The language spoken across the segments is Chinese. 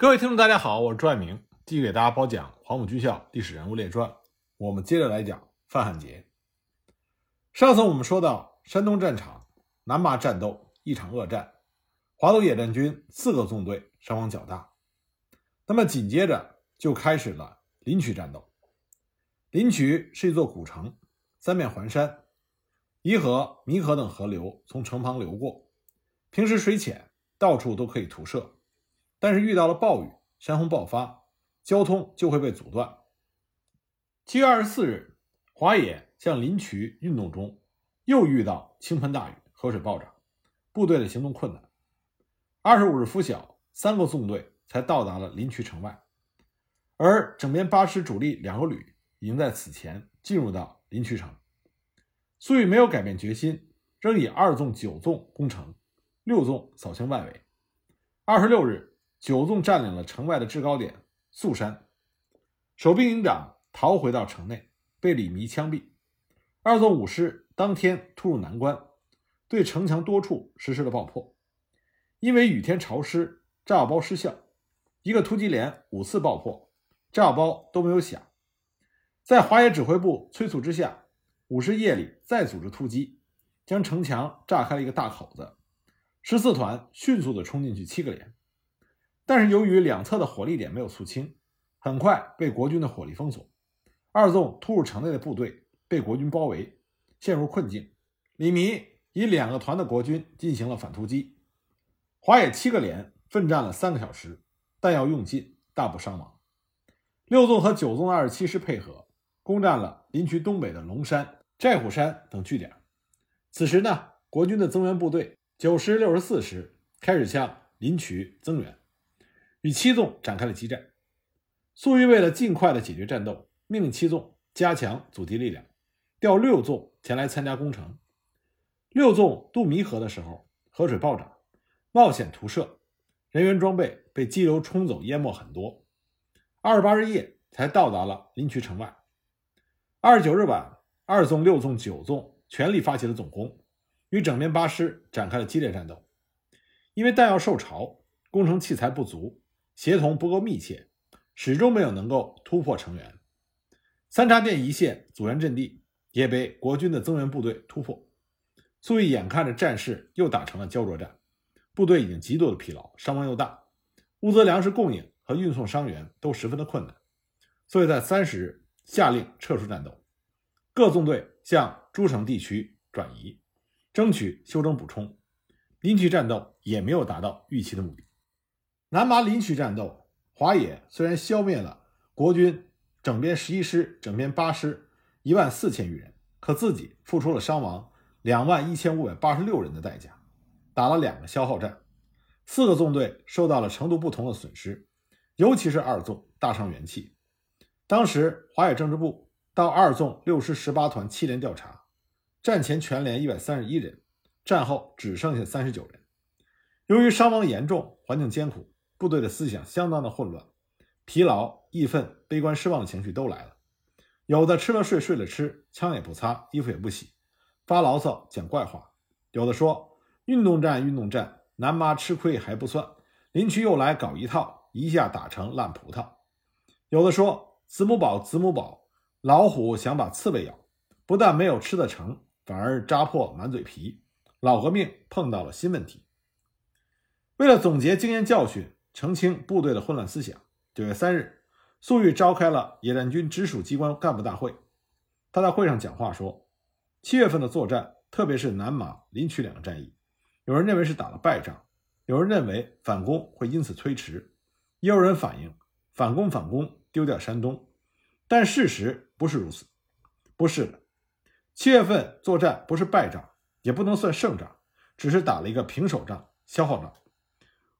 各位听众，大家好，我是朱爱明，继续给大家播讲《黄埔军校历史人物列传》。我们接着来讲范汉杰。上次我们说到山东战场南麻战斗一场恶战，华东野战军四个纵队伤亡较大。那么紧接着就开始了临朐战斗。临朐是一座古城，三面环山，沂河、弥河等河流从城旁流过，平时水浅，到处都可以徒射。但是遇到了暴雨，山洪爆发，交通就会被阻断。七月二十四日，华野向临朐运动中，又遇到倾盆大雨，河水暴涨，部队的行动困难。二十五日拂晓，三个纵队才到达了临朐城外，而整编八师主力两个旅已经在此前进入到临朐城。粟裕没有改变决心，仍以二纵、九纵攻城，六纵扫清外围。二十六日。九纵占领了城外的制高点宿山，守兵营长逃回到城内，被李弥枪毙。二纵五师当天突入南关，对城墙多处实施了爆破。因为雨天潮湿，炸药包失效，一个突击连五次爆破，炸药包都没有响。在华野指挥部催促之下，五师夜里再组织突击，将城墙炸开了一个大口子。十四团迅速地冲进去七个连。但是由于两侧的火力点没有肃清，很快被国军的火力封锁。二纵突入城内的部队被国军包围，陷入困境。李弥以两个团的国军进行了反突击，华野七个连奋战了三个小时，弹药用尽，大部伤亡。六纵和九纵的二十七师配合，攻占了临朐东北的龙山、寨虎山等据点。此时呢，国军的增援部队九师、六十四师开始向临朐增援。与七纵展开了激战。粟裕为了尽快的解决战斗，命令七纵加强阻击力量，调六纵前来参加攻城。六纵渡弥河的时候，河水暴涨，冒险徒涉，人员装备被激流冲走，淹没很多。二十八日夜才到达了临朐城外。二十九日晚，二纵、六纵、九纵全力发起了总攻，与整编八师展开了激烈战斗。因为弹药受潮，工程器材不足。协同不够密切，始终没有能够突破城垣。三叉店一线阻援阵地也被国军的增援部队突破。粟裕眼看着战事又打成了胶着战，部队已经极度的疲劳，伤亡又大，物资粮食供应和运送伤员都十分的困难，所以在三十日下令撤出战斗，各纵队向诸城地区转移，争取休整补充。临朐战斗也没有达到预期的目的。南麻临朐战斗，华野虽然消灭了国军整编十一师、整编八师一万四千余人，可自己付出了伤亡两万一千五百八十六人的代价，打了两个消耗战，四个纵队受到了程度不同的损失，尤其是二纵大伤元气。当时华野政治部到二纵六师十八团七连调查，战前全连一百三十一人，战后只剩下三十九人。由于伤亡严重，环境艰苦。部队的思想相当的混乱，疲劳、义愤、悲观、失望的情绪都来了。有的吃了睡，睡了吃，枪也不擦，衣服也不洗，发牢骚、讲怪话。有的说运动战，运动战，南麻吃亏还不算，林区又来搞一套，一下打成烂葡萄。有的说子母宝，子母宝，老虎想把刺猬咬，不但没有吃得成，反而扎破满嘴皮。老革命碰到了新问题。为了总结经验教训。澄清部队的混乱思想。九月三日，粟裕召开了野战军直属机关干部大会。他在会上讲话说：“七月份的作战，特别是南马、临朐两个战役，有人认为是打了败仗，有人认为反攻会因此推迟，也有人反映反攻反攻丢掉山东。但事实不是如此，不是的。七月份作战不是败仗，也不能算胜仗，只是打了一个平手仗、消耗仗。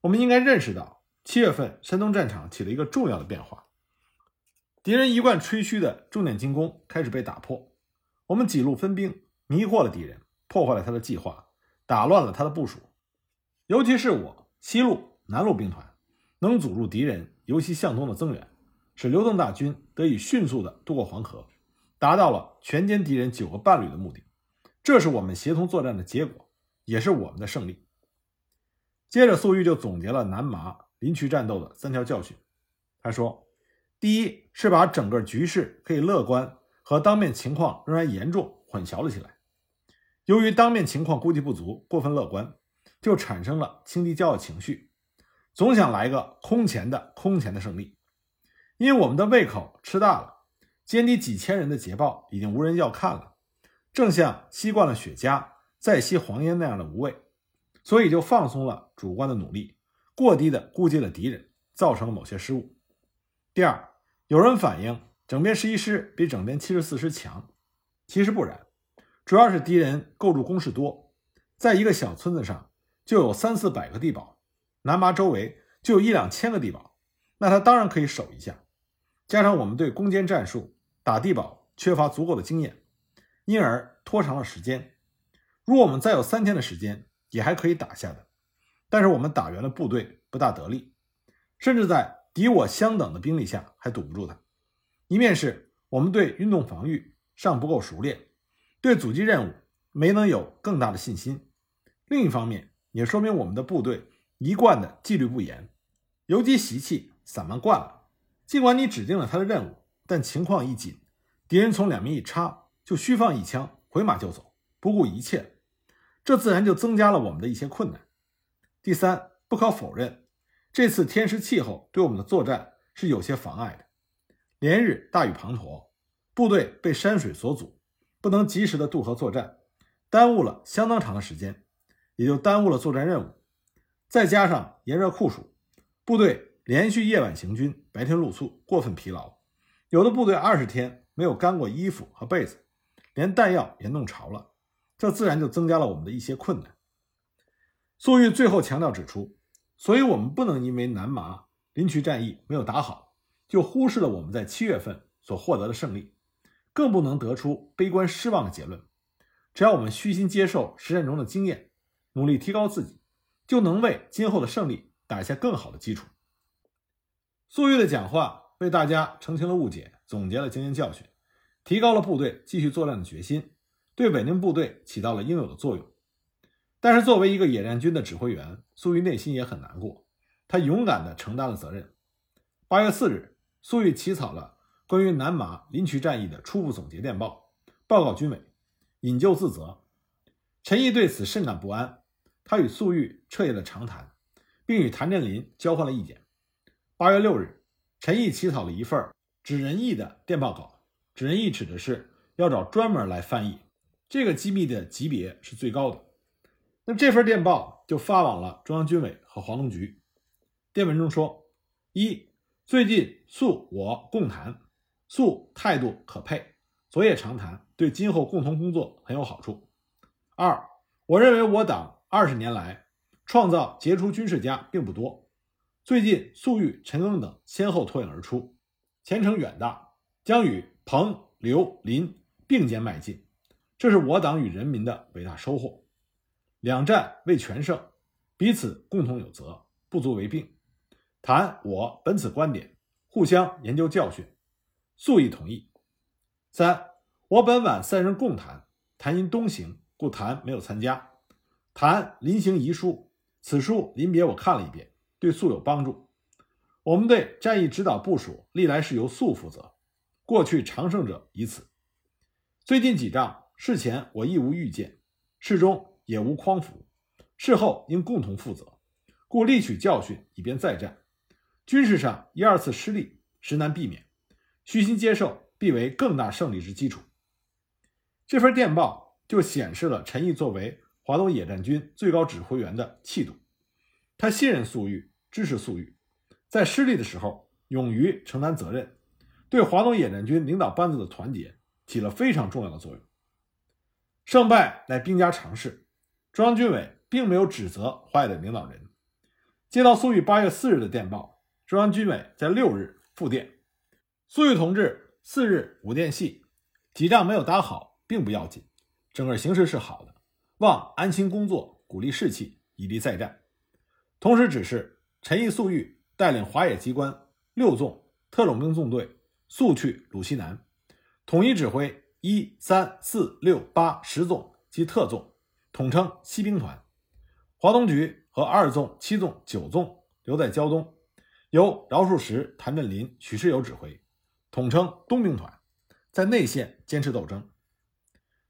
我们应该认识到。”七月份，山东战场起了一个重要的变化，敌人一贯吹嘘的重点进攻开始被打破。我们几路分兵，迷惑了敌人，破坏了他的计划，打乱了他的部署。尤其是我西路、南路兵团，能阻住敌人由西向东的增援，使刘邓大军得以迅速的渡过黄河，达到了全歼敌人九个半旅的目的。这是我们协同作战的结果，也是我们的胜利。接着，粟裕就总结了南麻。临渠战斗的三条教训。他说：第一是把整个局势可以乐观和当面情况仍然严重混淆了起来。由于当面情况估计不足，过分乐观，就产生了轻敌骄傲情绪，总想来个空前的空前的胜利。因为我们的胃口吃大了，歼敌几千人的捷报已经无人要看了，正像吸惯了雪茄再吸黄烟那样的无味，所以就放松了主观的努力，过低的估计了敌人，造成了某些失误。第二，有人反映整编十一师比整编七十四师强，其实不然。主要是敌人构筑工事多，在一个小村子上就有三四百个地堡，南麻周围就有一两千个地堡，那他当然可以守一下。加上我们对攻坚战术、打地堡缺乏足够的经验，因而拖长了时间。如果我们再有三天的时间，也还可以打下的。但是我们打援的部队不大得力，甚至在敌我相等的兵力下还堵不住他。一面是我们对运动防御尚不够熟练。对阻击任务没能有更大的信心，另一方面也说明我们的部队一贯的纪律不严，游击习气散漫惯了。尽管你指定了他的任务，但情况一紧，敌人从两面一插，就虚放一枪，回马就走，不顾一切。这自然就增加了我们的一些困难。第三，不可否认，这次天时气候对我们的作战是有些妨碍的。连日大雨滂沱，部队被山水所阻。不能及时的渡河作战，耽误了相当长的时间，也就耽误了作战任务。再加上炎热酷暑，部队连续夜晚行军，白天露宿，过分疲劳。有的部队二十天没有干过衣服和被子，连弹药也弄潮了，这自然就增加了我们的一些困难。粟裕最后强调指出，所以我们不能因为南麻临渠战役没有打好，就忽视了我们在七月份所获得的胜利。更不能得出悲观失望的结论。只要我们虚心接受实战中的经验，努力提高自己，就能为今后的胜利打下更好的基础。粟裕的讲话为大家澄清了误解，总结了经验教训，提高了部队继续作战的决心，对稳定部队起到了应有的作用。但是，作为一个野战军的指挥员，粟裕内心也很难过。他勇敢地承担了责任。八月四日，粟裕起草了。关于南马临渠战役的初步总结电报，报告军委，引咎自责。陈毅对此甚感不安，他与粟裕彻夜的长谈，并与谭震林交换了意见。八月六日，陈毅起草了一份指仁义的电报稿。指仁义指的是要找专门来翻译，这个机密的级别是最高的。这份电报就发往了中央军委和华东局。电文中说：一，最近粟我共谈。素态度可配，昨夜长谈，对今后共同工作很有好处。二，我认为我党二十年来创造杰出军事家并不多，最近粟裕、陈赓等先后脱颖而出，前程远大，将与彭、刘、林并肩迈进，这是我党与人民的伟大收获。两战未全胜，彼此共同有责，不足为病。谈我本此观点，互相研究教训。素亦同意。三，我本晚三人共谈，谈因东行，故谈没有参加。谈临行遗书，此书临别我看了一遍，对素有帮助。我们对战役指导部署历来是由素负责，过去常胜者以此。最近几仗，事前我亦无预见，事中也无匡扶，事后应共同负责，故力取教训，以便再战。军事上一二次失利，实难避免。虚心接受，必为更大胜利之基础。这份电报就显示了陈毅作为华东野战军最高指挥员的气度。他信任粟裕，支持粟裕，在失利的时候勇于承担责任，对华东野战军领导班子的团结起了非常重要的作用。胜败乃兵家常事，中央军委并没有指责华野的领导人。接到粟裕八月四日的电报，中央军委在六日复电。粟裕同志四日五电系，几仗没有打好，并不要紧，整个形势是好的，望安心工作，鼓励士气，以利再战。同时指示陈毅、粟裕带领华野机关六纵特种兵纵队速去鲁西南，统一指挥一三四六八十纵及特纵，统称西兵团。华东局和二纵、七纵、九纵留在胶东，由饶漱石、谭震林、许世友指挥，统称东兵团，在内线坚持斗争。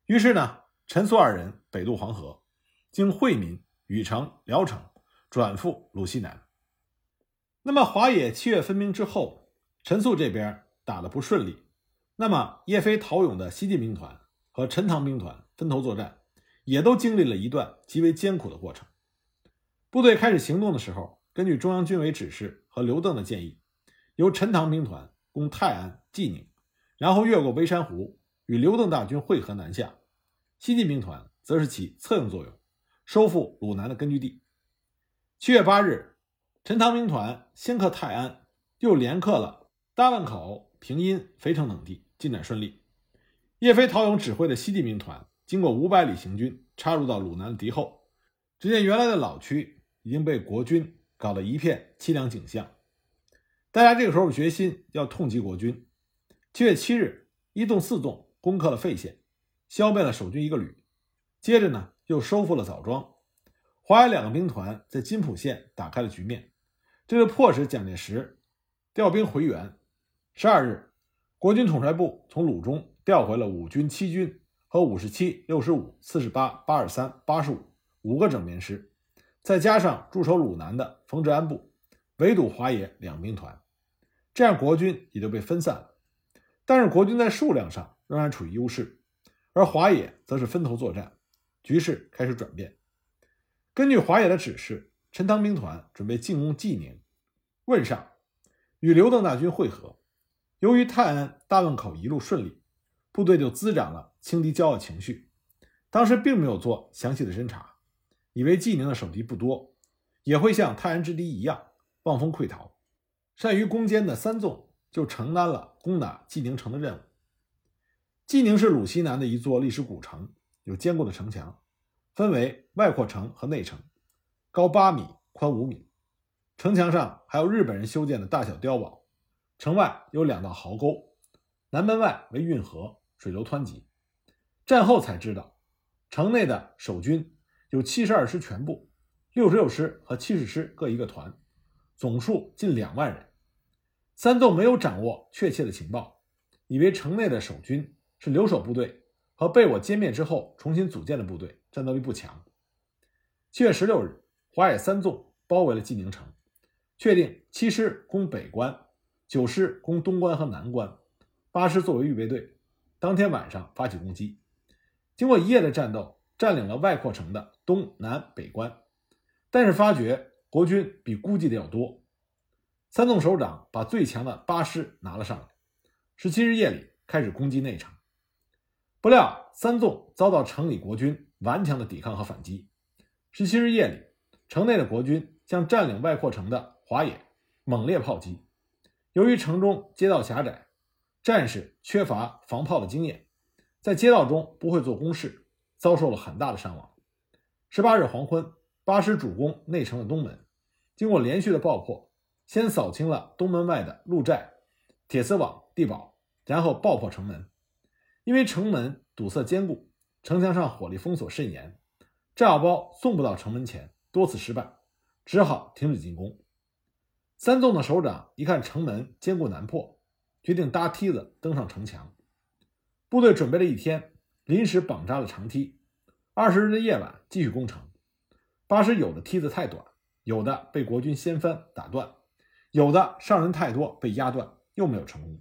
于是呢，陈粟二人北渡黄河，经惠民、禹城、聊城，转赴鲁西南。那么华野七月分兵之后，陈粟这边打得不顺利，那么叶飞、陶勇的西进兵团和陈塘兵团分头作战，也都经历了一段极为艰苦的过程。部队开始行动的时候，根据中央军委指示和刘邓的建议，由陈塘兵团攻泰安、济宁，然后越过微山湖与刘邓大军会合南下。西进兵团则是起策应作用，收复鲁南的根据地。七月八日，陈塘兵团先克泰安，又连克了大汶口、平阴、肥城等地，进展顺利。叶飞、陶勇指挥的西进兵团经过五百里行军，插入到鲁南的敌后，只见原来的老区已经被国军搞得一片凄凉景象。大家这个时候决心要痛击国军。七月七日，一纵四纵攻克了费县。消灭了守军一个旅，接着呢又收复了枣庄，华野两个兵团在金浦县打开了局面，这就迫使蒋介石调兵回援。十二日，国军统帅部从鲁中调回了五军七军和五十七、六十五、四十八、八十三、八十五五个整编师，再加上驻守鲁南的冯治安部，围堵华野两兵团，这样国军也就被分散了。但是国军在数量上仍然处于优势。而华野则是分头作战，局势开始转变。根据华野的指示，陈塘兵团准备进攻济宁、汶上，与刘邓大军会合。由于泰安、大汶口一路顺利，部队就滋长了轻敌骄傲情绪。当时并没有做详细的侦查，以为济宁的守敌不多，也会像泰安之敌一样望风溃逃。善于攻坚的三纵就承担了攻打济宁城的任务。济宁是鲁西南的一座历史古城，有坚固的城墙，分为外扩城和内城，高八米，宽五米。城墙上还有日本人修建的大小碉堡。城外有两道壕沟，南门外为运河，水流湍急。战后才知道，城内的守军有七十二师全部，六十六师和七十师各一个团，总数近两万人。三纵没有掌握确切的情报，以为城内的守军。是留守部队和被我歼灭之后重新组建的部队，战斗力不强。七月十六日，华野三纵包围了济宁城，确定七师攻北关，九师攻东关和南关，八师作为预备队，当天晚上发起攻击。经过一夜的战斗，占领了外扩城的东南北关，但是发觉国军比估计的要多。三纵首长把最强的八师拿了上来，十七日夜里开始攻击内城。不料三纵遭到城里国军顽强的抵抗和反击。十七日夜里，城内的国军向占领外扩城的华野猛烈炮击。由于城中街道狭窄，战士缺乏防炮的经验，在街道中不会做攻势，遭受了很大的伤亡。十八日黄昏，八师主攻内城的东门，经过连续的爆破，先扫清了东门外的鹿寨、铁丝网、地堡，然后爆破城门。因为城门堵塞坚固，城墙上火力封锁甚严，炸药包送不到城门前，多次失败，只好停止进攻。三纵的首长一看城门坚固难破，决定搭梯子登上城墙。部队准备了一天，临时绑扎了长梯。二十日的夜晚继续攻城。八师有的梯子太短，有的被国军掀翻打断，有的上人太多被压断，又没有成功。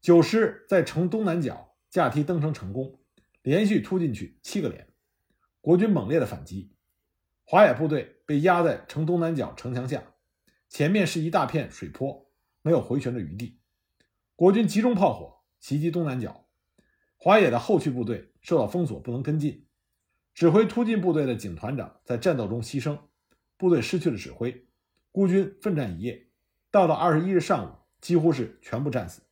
九师在城东南角。架梯登城成功，连续突进去七个连，国军猛烈的反击，华野部队被压在城东南角城墙下，前面是一大片水坡，没有回旋的余地。国军集中炮火袭击东南角，华野的后续部队受到封锁，不能跟进。指挥突进部队的警团长在战斗中牺牲，部队失去了指挥，孤军奋战一夜，到了二十一日上午，几乎是全部战死。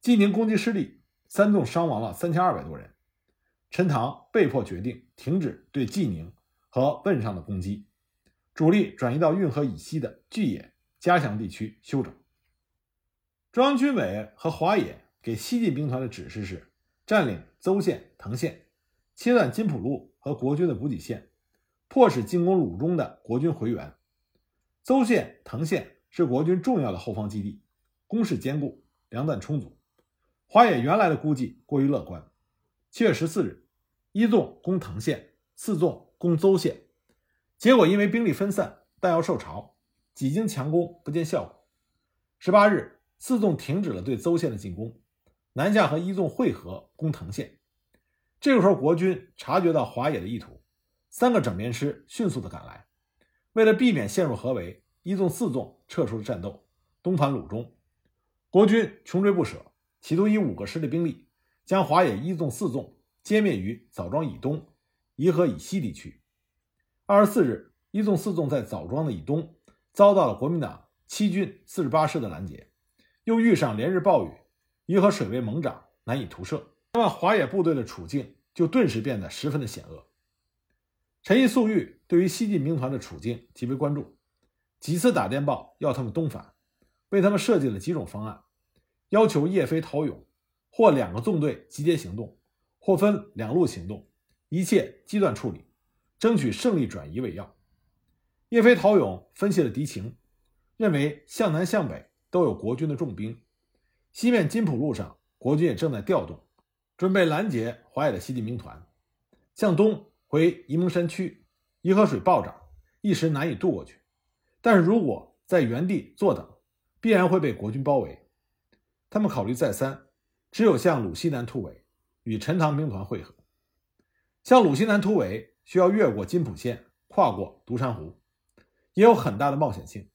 济宁攻击失利。三纵伤亡了三千二百多人，陈塘被迫决定停止对济宁和汶上的攻击，主力转移到运河以西的巨野、嘉祥地区休整。中央军委和华野给西进兵团的指示是：占领邹县、藤县，切断金浦路和国军的补给线，迫使进攻鲁中的国军回援。邹县、藤县是国军重要的后方基地，工事坚固，粮弹充足。华野原来的估计过于乐观。七月十四日，一纵攻藤县，四纵攻邹县，结果因为兵力分散，弹药受潮，几经强攻不见效果。十八日，四纵停止了对邹县的进攻，南下和一纵会合攻藤县。这个时候，国军察觉到华野的意图，三个整编师迅速的赶来。为了避免陷入合围，一纵、四纵撤出了战斗，东返鲁中。国军穷追不舍，企图以五个师的兵力。将华野一纵、四纵歼灭于枣庄以东、颐和以西地区。二十四日，一纵、四纵在枣庄的以东遭到了国民党七军四十八师的拦截，又遇上连日暴雨，鱼和水位猛涨，难以图射。那么华野部队的处境就顿时变得十分的险恶。陈毅、粟裕对于西进兵团的处境极为关注，几次打电报要他们东返，为他们设计了几种方案，要求叶飞、陶勇。或两个纵队集结行动，或分两路行动，一切机断处理，争取胜利转移为要。叶飞、陶勇分析了敌情，认为向南向北都有国军的重兵，西面金浦路上国军也正在调动，准备拦截华野的西进兵团。向东回沂蒙山区，沂河水暴涨，一时难以渡过去。但是如果在原地坐等，必然会被国军包围。他们考虑再三。只有向鲁西南突围，与陈塘兵团会合。向鲁西南突围需要越过金浦线，跨过独山湖，也有很大的冒险性。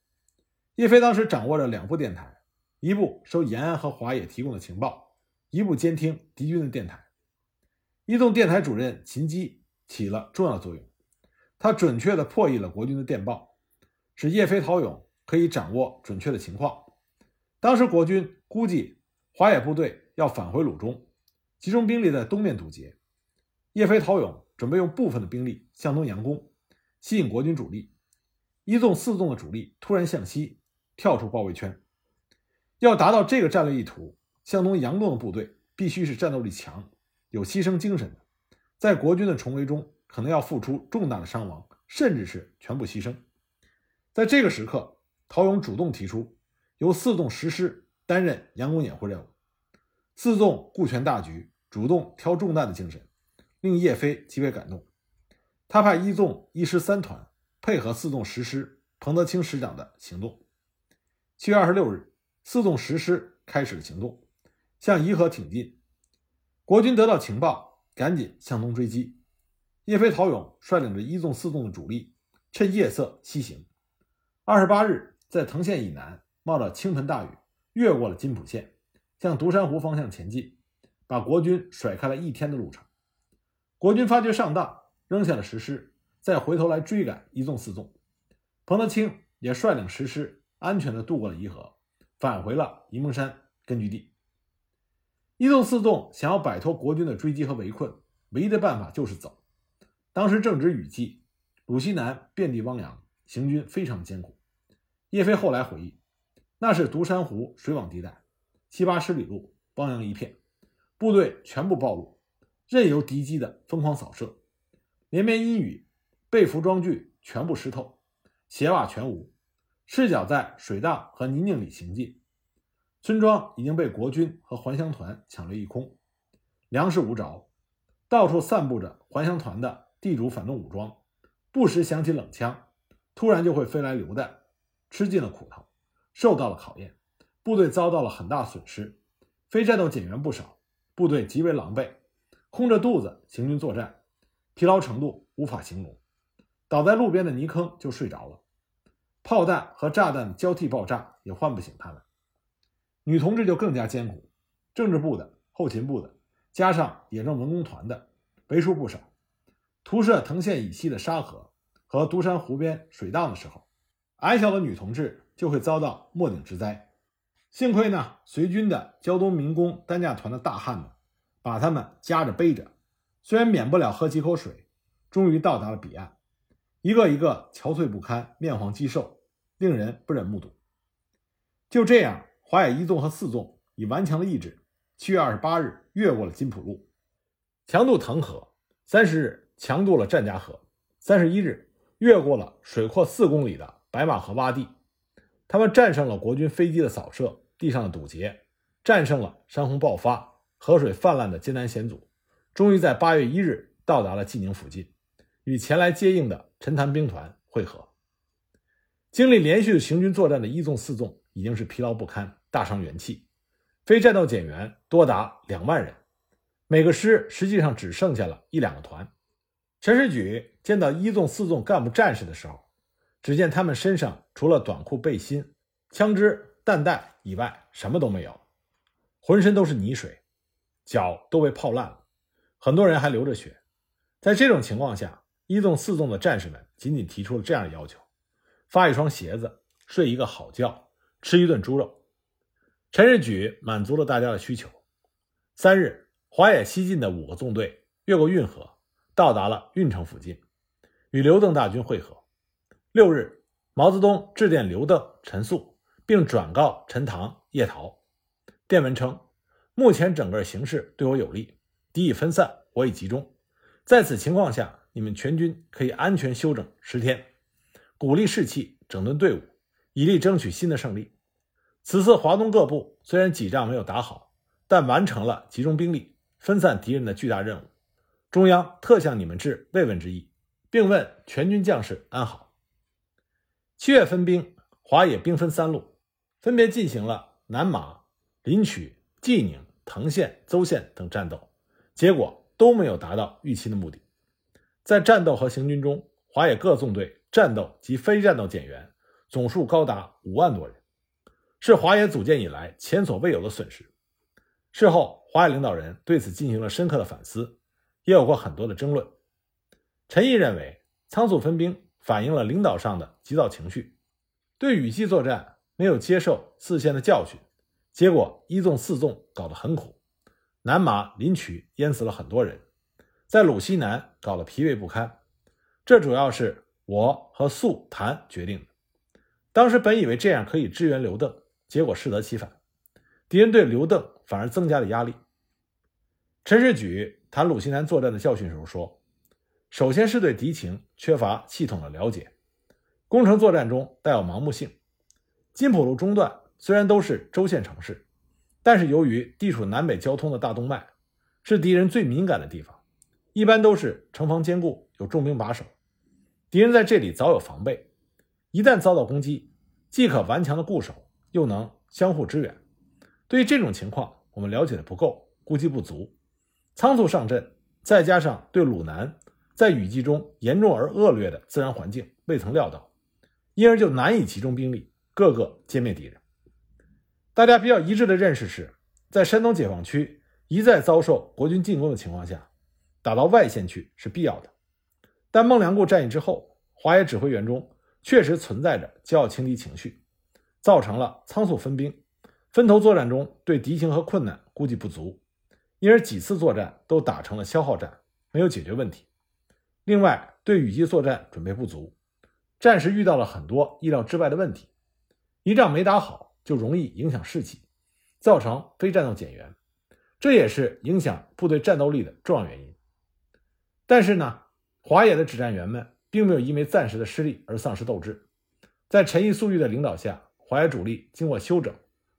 叶飞当时掌握着两部电台，一部收延安和华野提供的情报，一部监听敌军的电台。一纵电台主任秦基起了重要作用，他准确地破译了国军的电报，使叶飞、陶勇可以掌握准确的情况。当时国军估计华野部队。要返回鲁中，集中兵力在东面堵截。叶飞、陶勇准备用部分的兵力向东佯攻，吸引国军主力。一纵、四纵的主力突然向西跳出包围圈。要达到这个战略意图，向东佯攻的部队必须是战斗力强、有牺牲精神的，在国军的重围中可能要付出重大的伤亡，甚至是全部牺牲。在这个时刻，陶勇主动提出由四纵实施担任佯攻掩护任务。四纵顾全大局，主动挑重担的精神，令叶飞极为感动。他派一纵一师三团配合四纵十师彭德清师长的行动。七月二十六日，四纵十师开始了行动，向颐和挺进。国军得到情报，赶紧向东追击。叶飞、陶勇率领着一纵、四纵的主力，趁夜色西行。二十八日，在藤县以南，冒着倾盆大雨，越过了金浦县。向独山湖方向前进，把国军甩开了一天的路程。国军发觉上当，扔下了实师，再回头来追赶一纵四纵。彭德清也率领实师安全地渡过了沂河，返回了沂蒙山根据地。一纵四纵想要摆脱国军的追击和围困，唯一的办法就是走。当时正值雨季，鲁西南遍地汪洋，行军非常艰苦。叶飞后来回忆，那是独山湖水网地带。七八十里路，汪洋一片，部队全部暴露，任由敌机的疯狂扫射。连绵阴雨，被服装具全部湿透，鞋袜全无，赤脚在水荡和泥泞里行进。村庄已经被国军和还乡团抢掠一空，粮食无着，到处散布着还乡团的地主反动武装，不时响起冷枪，突然就会飞来榴弹，吃尽了苦头，受到了考验。部队遭到了很大损失，非战斗减员不少，部队极为狼狈，空着肚子行军作战，疲劳程度无法形容。倒在路边的泥坑就睡着了，炮弹和炸弹交替爆炸也唤不醒他们。女同志就更加艰苦，政治部的、后勤部的，加上野政文工团的，为数不少。图射藤县以西的沙河和独山湖边水荡的时候，矮小的女同志就会遭到末顶之灾。幸亏呢，随军的胶东民工担架团的大汉们把他们夹着背着，虽然免不了喝几口水，终于到达了彼岸。一个一个憔悴不堪，面黄肌瘦，令人不忍目睹。就这样，华野一纵和四纵以顽强的意志，七月二十八日越过了金浦路，强渡藤河；三十日强渡了战家河；三十一日越过了水阔四公里的白马河洼地。他们战胜了国军飞机的扫射、地上的堵截，战胜了山洪爆发、河水泛滥的艰难险阻，终于在八月一日到达了济宁附近，与前来接应的陈潭兵团会合。经历连续的行军作战的一纵四纵已经是疲劳不堪，大伤元气，非战斗减员多达两万人，每个师实际上只剩下了一两个团。陈士举见到一纵四纵干部战士的时候，只见他们身上除了短裤、背心、枪支、弹袋以外，什么都没有，浑身都是泥水，脚都被泡烂了，很多人还流着血。在这种情况下，一纵四纵的战士们仅仅提出了这样的要求：发一双鞋子，睡一个好觉，吃一顿猪肉。陈士举满足了大家的需求。三日，华野西进的五个纵队越过运河，到达了运城附近，与刘邓大军会合。六日，毛泽东致电刘邓、陈粟，并转告陈塘、叶桃。电文称：“目前整个形势对我有利，敌已分散，我已集中。在此情况下，你们全军可以安全休整十天，鼓励士气，整顿队伍，以力争取新的胜利。此次华东各部虽然几仗没有打好，但完成了集中兵力、分散敌人的巨大任务。中央特向你们致慰问之意，并问全军将士安好。”七月分兵，华野兵分三路，分别进行了南马、临曲、济宁、藤县、邹县等战斗，结果都没有达到预期的目的。在战斗和行军中，华野各纵队战斗及非战斗减员总数高达五万多人，是华野组建以来前所未有的损失。事后，华野领导人对此进行了深刻的反思，也有过很多的争论。陈毅认为，仓促分兵。反映了领导上的急躁情绪，对雨季作战没有接受四线的教训，结果一纵四纵搞得很苦，南马临曲淹死了很多人，在鲁西南搞得疲惫不堪。这主要是我和粟谈决定的。当时本以为这样可以支援刘邓，结果适得其反，敌人对刘邓反而增加了压力。陈士举谈鲁西南作战的教训时候说。首先是对敌情缺乏系统的了解，攻城作战中带有盲目性。金浦路中段虽然都是州县城市，但是由于地处南北交通的大动脉，是敌人最敏感的地方，一般都是城防坚固，有重兵把守，敌人在这里早有防备，一旦遭到攻击，既可顽强的固守，又能相互支援。对于这种情况，我们了解的不够，估计不足，仓促上阵，再加上对鲁南。在雨季中严重而恶劣的自然环境未曾料到，因而就难以集中兵力，各个歼灭敌人。大家比较一致的认识是，在山东解放区一再遭受国军进攻的情况下，打到外线去是必要的。但孟良崮战役之后，华野指挥员中确实存在着骄傲轻敌情绪，造成了仓促分兵，分头作战中对敌情和困难估计不足，因而几次作战都打成了消耗战，没有解决问题。另外，对雨季作战准备不足，战时遇到了很多意料之外的问题，一仗没打好就容易影响士气，造成非战斗减员，这也是影响部队战斗力的重要原因。但是呢，华野的指战员们并没有因为暂时的失利而丧失斗志，在陈毅、粟裕的领导下，华野主力经过休整、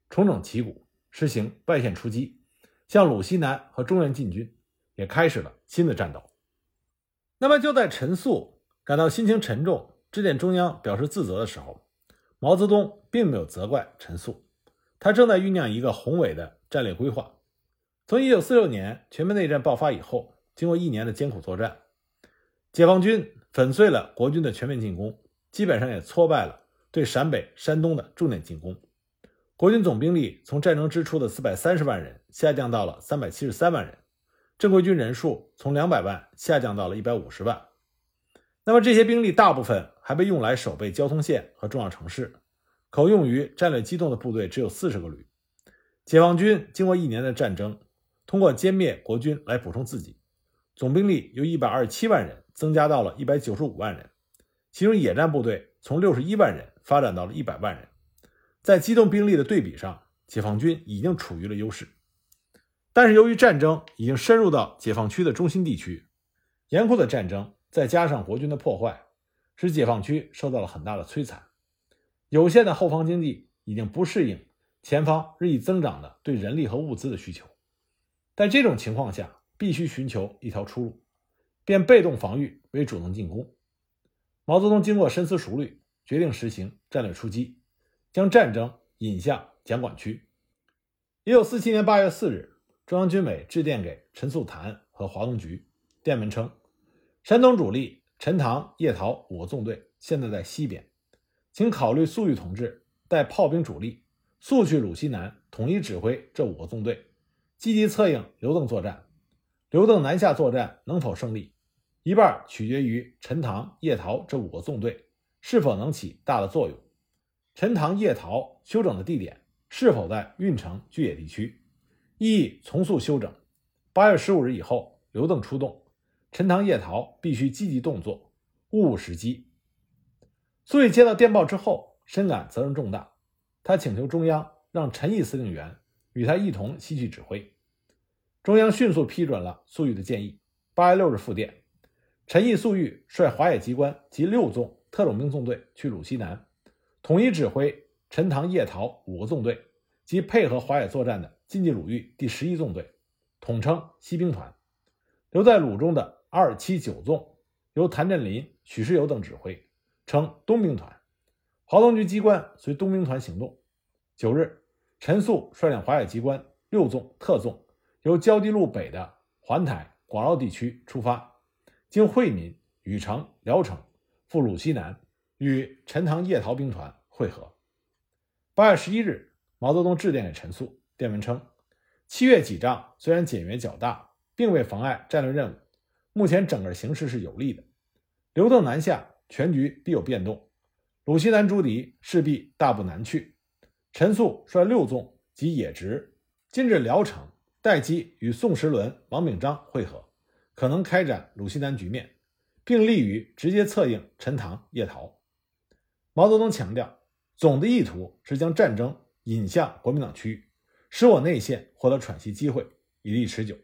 重整旗鼓，实行外线出击，向鲁西南和中原进军，也开始了新的战斗。那么就在陈粟感到心情沉重，致电中央表示自责的时候，毛泽东并没有责怪陈粟，他正在酝酿一个宏伟的战略规划。从1946年全面内战爆发以后，经过一年的艰苦作战，解放军粉碎了国军的全面进攻，基本上也挫败了对陕北、山东的重点进攻。国军总兵力从战争之初的430万人下降到了373万人。正规军人数从两百万下降到了一百五十万，那么这些兵力大部分还被用来守备交通线和重要城市，可用于战略机动的部队只有四十个旅。解放军经过一年的战争，通过歼灭国军来补充自己，总兵力由一百二十七万人增加到了一百九十五万人，其中野战部队从六十一万人发展到了一百万人，在机动兵力的对比上，解放军已经处于了优势。但是由于战争已经深入到解放区的中心地区，严酷的战争再加上国军的破坏，使解放区受到了很大的摧残。有限的后方经济已经不适应前方日益增长的对人力和物资的需求。在这种情况下，必须寻求一条出路，变被动防御为主动进攻。毛泽东经过深思熟虑，决定实行战略出击，将战争引向蒋管区。一九四七年八月四日，中央军委致电给陈素谭和华东局，电文称：“山东主力陈塘、叶陶五个纵队现在在西边，请考虑粟裕同志带炮兵主力速去鲁西南，统一指挥这五个纵队。”积极策应刘邓作战，刘邓南下作战能否胜利，一半取决于陈塘、叶桃这五个纵队是否能起大的作用。陈塘、叶桃休整的地点是否在运城、巨野地区，意义从速休整。八月十五日以后，刘邓出动，陈塘、叶桃必须积极动作，勿误时机。粟裕接到电报之后，深感责任重大，他请求中央让陈毅司令员。与他一同西去指挥，中央迅速批准了粟裕的建议。八月六日复电，陈毅、粟裕率华野机关及六纵特种兵纵队去鲁西南，统一指挥陈塘、叶陶五个纵队及配合华野作战的晋冀鲁豫第十一纵队，统称西兵团。留在鲁中的二七九纵由谭震林、许世友等指挥，称东兵团。华东局机关随东兵团行动。九日。陈粟率领华野机关六纵特纵，由胶地路北的环台广饶地区出发，经惠民、禹城、聊城，赴鲁西南，与陈塘、叶陶兵团会合。八月十一日，毛泽东致电给陈粟，电文称：“七月几仗虽然减员较大，并未妨碍战略任务。目前整个形势是有利的。刘邓南下，全局必有变动，鲁西南朱敌势必大步南去。”陈粟率六纵及野直今至聊城，待机与宋时轮、王秉章会合，可能开展鲁西南局面，并利于直接策应陈塘、叶陶。毛泽东强调，总的意图是将战争引向国民党区域，使我内线获得喘息机会，以利持久。